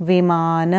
विमान